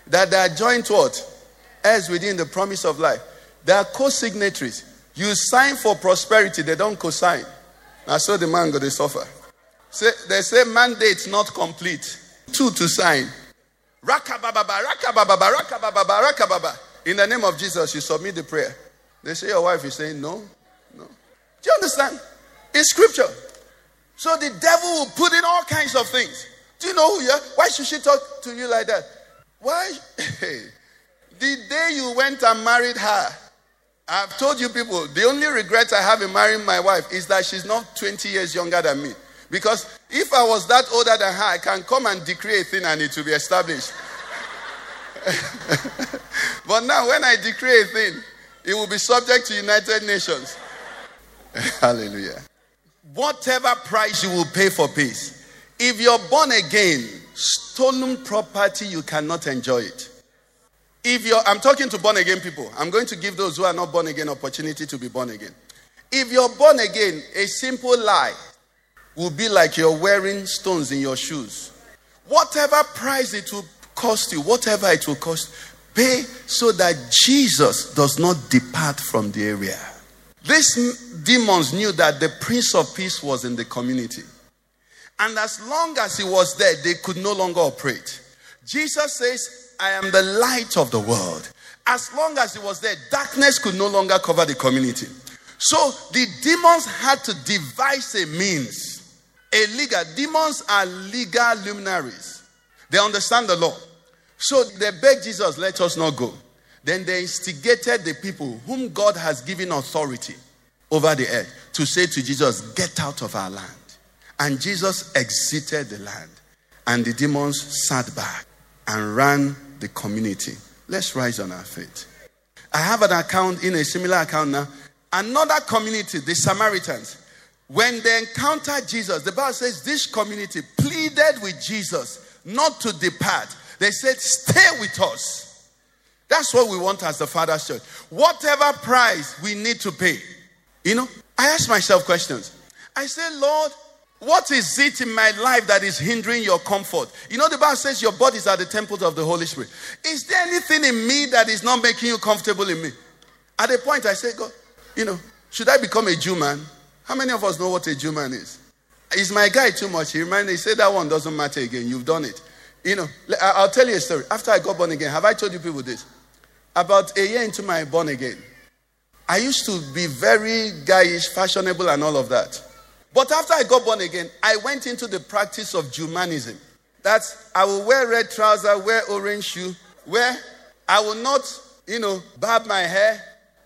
That they are joined to what? As within the promise of life. They are co-signatories. You sign for prosperity, they don't co-sign. I saw the man go to suffer. Say, they say mandate not complete. Two to sign. In the name of Jesus, you submit the prayer. They say your wife is saying no, no. Do you understand? It's scripture. So the devil will put in all kinds of things. Do you know who you are? Why should she talk to you like that? Why? the day you went and married her, I've told you people, the only regret I have in marrying my wife is that she's not 20 years younger than me. Because if I was that older than her, I can come and decree a thing and it will be established. but now, when I decree a thing, it will be subject to United Nations. Hallelujah. Whatever price you will pay for peace, if you're born again, stolen property, you cannot enjoy it. If you're, I'm talking to born again people, I'm going to give those who are not born again opportunity to be born again. If you're born again, a simple lie will be like you're wearing stones in your shoes. Whatever price it will cost you, whatever it will cost, pay so that Jesus does not depart from the area. These demons knew that the Prince of Peace was in the community. And as long as he was there, they could no longer operate. Jesus says, I am the light of the world. As long as he was there, darkness could no longer cover the community. So the demons had to devise a means. A legal, demons are legal luminaries. They understand the law. So they begged Jesus, let us not go. Then they instigated the people whom God has given authority over the earth to say to Jesus, Get out of our land. And Jesus exited the land. And the demons sat back and ran the community. Let's rise on our feet. I have an account in a similar account now. Another community, the Samaritans, when they encountered Jesus, the Bible says this community pleaded with Jesus not to depart. They said, Stay with us. That's what we want as the Father's church. Whatever price we need to pay. You know, I ask myself questions. I say, Lord, what is it in my life that is hindering your comfort? You know, the Bible says your bodies are the temples of the Holy Spirit. Is there anything in me that is not making you comfortable in me? At a point, I say, God, you know, should I become a Jew man? How many of us know what a Jew man is? Is my guy too much? He reminded me, said that one doesn't matter again. You've done it. You know, I'll tell you a story. After I got born again, have I told you people this? About a year into my born again, I used to be very guyish, fashionable, and all of that. But after I got born again, I went into the practice of Jumanism. That's I will wear red trouser, wear orange shoe, wear, I will not, you know, barb my hair.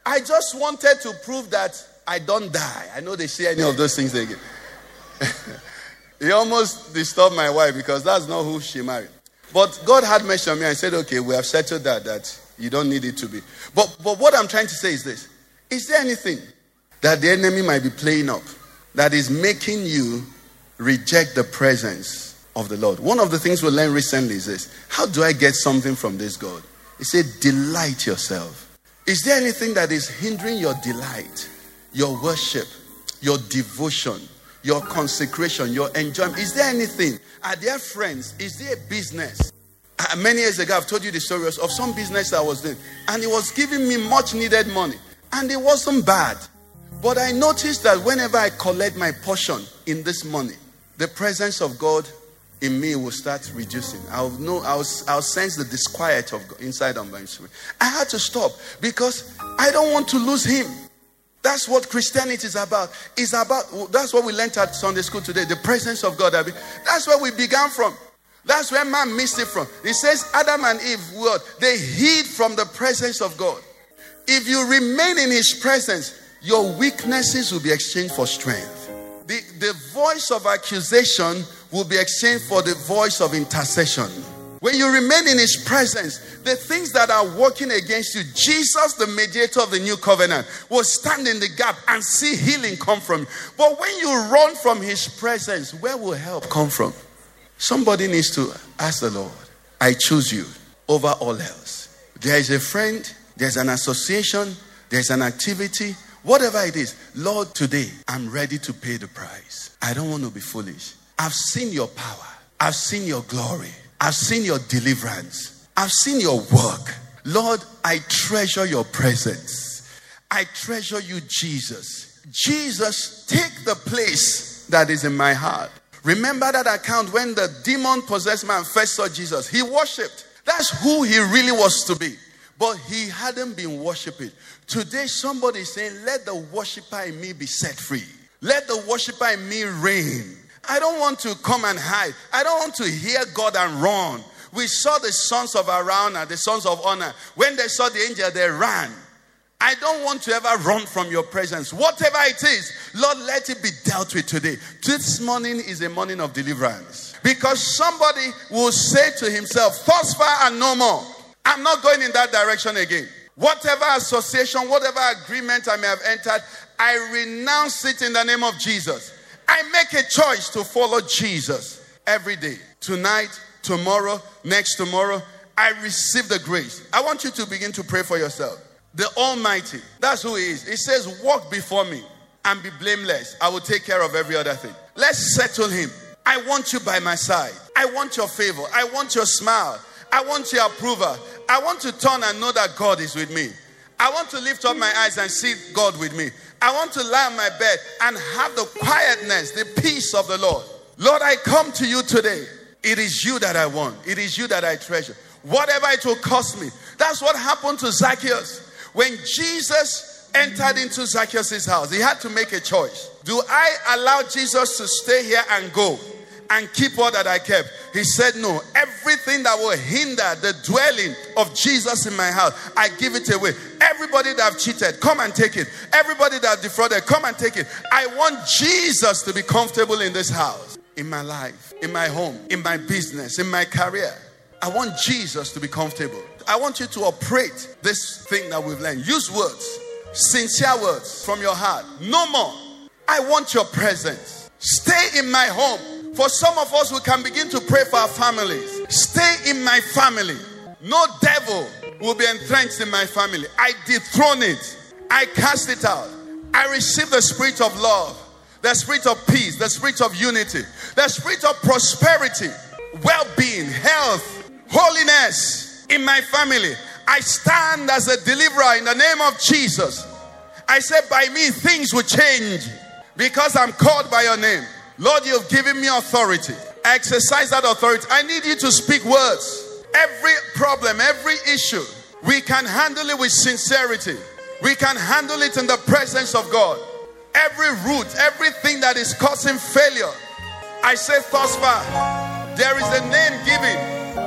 I just wanted to prove that I don't die. I know they say any of those things again. He almost disturbed my wife because that's not who she married. But God had mercy on me and said, okay, we have settled that, that you don't need it to be. But, but what I'm trying to say is this Is there anything that the enemy might be playing up that is making you reject the presence of the Lord? One of the things we learned recently is this How do I get something from this God? He said, Delight yourself. Is there anything that is hindering your delight, your worship, your devotion, your consecration, your enjoyment? Is there anything? Are there friends? Is there a business? Uh, many years ago, I've told you the story of some business I was doing, and it was giving me much needed money, and it wasn't bad. But I noticed that whenever I collect my portion in this money, the presence of God in me will start reducing. I'll know, I'll, I'll sense the disquiet of God inside of my spirit. I had to stop because I don't want to lose Him. That's what Christianity is about. It's about that's what we learned at Sunday school today. The presence of God. That's where we began from. That's where man missed it from. It says Adam and Eve, what? They hid from the presence of God. If you remain in his presence, your weaknesses will be exchanged for strength. The, the voice of accusation will be exchanged for the voice of intercession. When you remain in his presence, the things that are working against you, Jesus, the mediator of the new covenant, will stand in the gap and see healing come from you. But when you run from his presence, where will help come from? Somebody needs to ask the Lord, I choose you over all else. There is a friend, there's an association, there's an activity, whatever it is. Lord, today I'm ready to pay the price. I don't want to be foolish. I've seen your power, I've seen your glory, I've seen your deliverance, I've seen your work. Lord, I treasure your presence. I treasure you, Jesus. Jesus, take the place that is in my heart. Remember that account when the demon possessed man first saw Jesus? He worshiped. That's who he really was to be. But he hadn't been worshiping. Today, somebody is saying, Let the worshiper in me be set free. Let the worshiper in me reign. I don't want to come and hide. I don't want to hear God and run. We saw the sons of Araunah, the sons of honor. When they saw the angel, they ran. I don't want to ever run from your presence. Whatever it is, Lord, let it be dealt with today. This morning is a morning of deliverance. Because somebody will say to himself, Thus far and no more. I'm not going in that direction again. Whatever association, whatever agreement I may have entered, I renounce it in the name of Jesus. I make a choice to follow Jesus every day. Tonight, tomorrow, next tomorrow, I receive the grace. I want you to begin to pray for yourself. The Almighty, that's who He is. He says, Walk before me and be blameless. I will take care of every other thing. Let's settle Him. I want you by my side. I want your favor. I want your smile. I want your approval. I want to turn and know that God is with me. I want to lift up my eyes and see God with me. I want to lie on my bed and have the quietness, the peace of the Lord. Lord, I come to you today. It is you that I want, it is you that I treasure. Whatever it will cost me. That's what happened to Zacchaeus. When Jesus entered into Zacchaeus' house, he had to make a choice. Do I allow Jesus to stay here and go? And keep all that I kept. He said, No, everything that will hinder the dwelling of Jesus in my house, I give it away. Everybody that I've cheated, come and take it. Everybody that I've defrauded, come and take it. I want Jesus to be comfortable in this house, in my life, in my home, in my business, in my career. I want Jesus to be comfortable. I want you to operate this thing that we've learned. Use words, sincere words from your heart. No more. I want your presence. Stay in my home. For some of us, we can begin to pray for our families. Stay in my family. No devil will be entrenched in my family. I dethrone it. I cast it out. I receive the spirit of love, the spirit of peace, the spirit of unity, the spirit of prosperity, well being, health, holiness in my family. I stand as a deliverer in the name of Jesus. I say, by me, things will change because I'm called by your name. Lord, you've given me authority. Exercise that authority. I need you to speak words. Every problem, every issue, we can handle it with sincerity. We can handle it in the presence of God. Every root, everything that is causing failure, I say thus far, there is a name given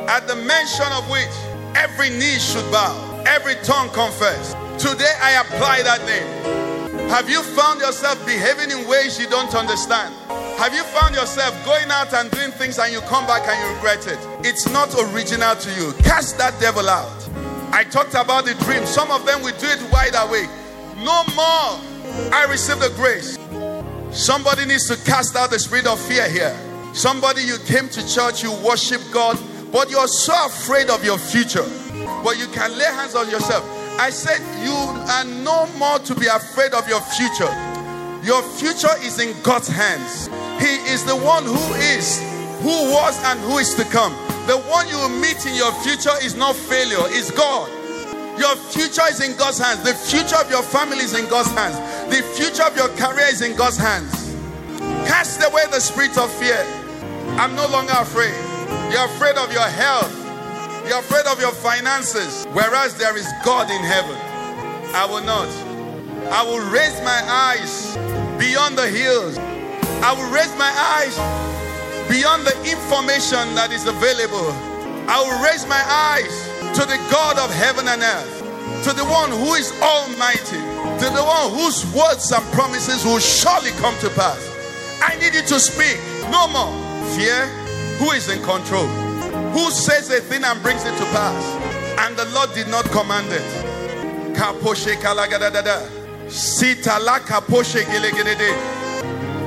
at the mention of which every knee should bow, every tongue confess. Today I apply that name. Have you found yourself behaving in ways you don't understand? Have you found yourself going out and doing things and you come back and you regret it? It's not original to you. Cast that devil out. I talked about the dream. Some of them will do it wide awake. No more. I receive the grace. Somebody needs to cast out the spirit of fear here. Somebody, you came to church, you worship God, but you're so afraid of your future. But you can lay hands on yourself. I said, You are no more to be afraid of your future. Your future is in God's hands. He is the one who is, who was, and who is to come. The one you will meet in your future is not failure, it's God. Your future is in God's hands. The future of your family is in God's hands. The future of your career is in God's hands. Cast away the spirit of fear. I'm no longer afraid. You're afraid of your health. You're afraid of your finances. Whereas there is God in heaven. I will not. I will raise my eyes beyond the hills. I will raise my eyes beyond the information that is available. I will raise my eyes to the God of heaven and earth, to the one who is almighty, to the one whose words and promises will surely come to pass. I need you to speak. No more fear. Who is in control? Who says a thing and brings it to pass? And the Lord did not command it.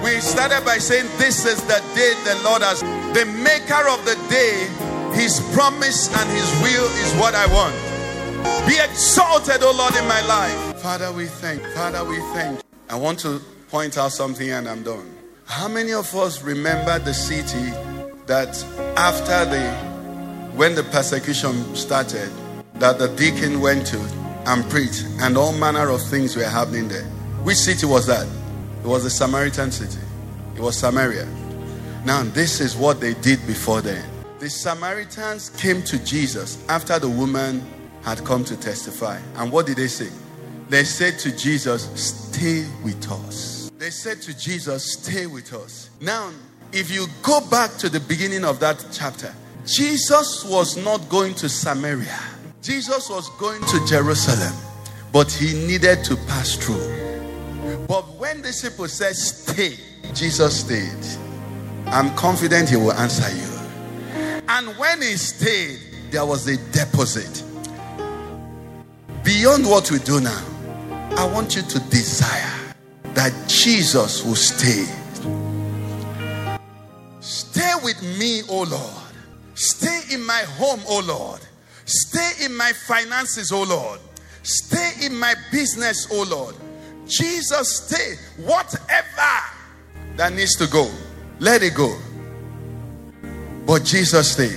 We started by saying, This is the day the Lord has. The maker of the day, his promise and his will is what I want. Be exalted, O Lord, in my life. Father, we thank. Father, we thank. I want to point out something and I'm done. How many of us remember the city that after the when the persecution started, that the deacon went to and preached, and all manner of things were happening there? Which city was that? It was the Samaritan city. It was Samaria. Now, this is what they did before then. The Samaritans came to Jesus after the woman had come to testify. And what did they say? They said to Jesus, Stay with us. They said to Jesus, Stay with us. Now, if you go back to the beginning of that chapter, Jesus was not going to Samaria, Jesus was going to Jerusalem, but he needed to pass through. But when the people said, Stay, Jesus stayed. I'm confident he will answer you. And when he stayed, there was a deposit. Beyond what we do now, I want you to desire that Jesus will stay. Stay with me, O Lord. Stay in my home, O Lord. Stay in my finances, O Lord. Stay in my business, O Lord. Jesus, stay. Whatever that needs to go, let it go. But Jesus, stay.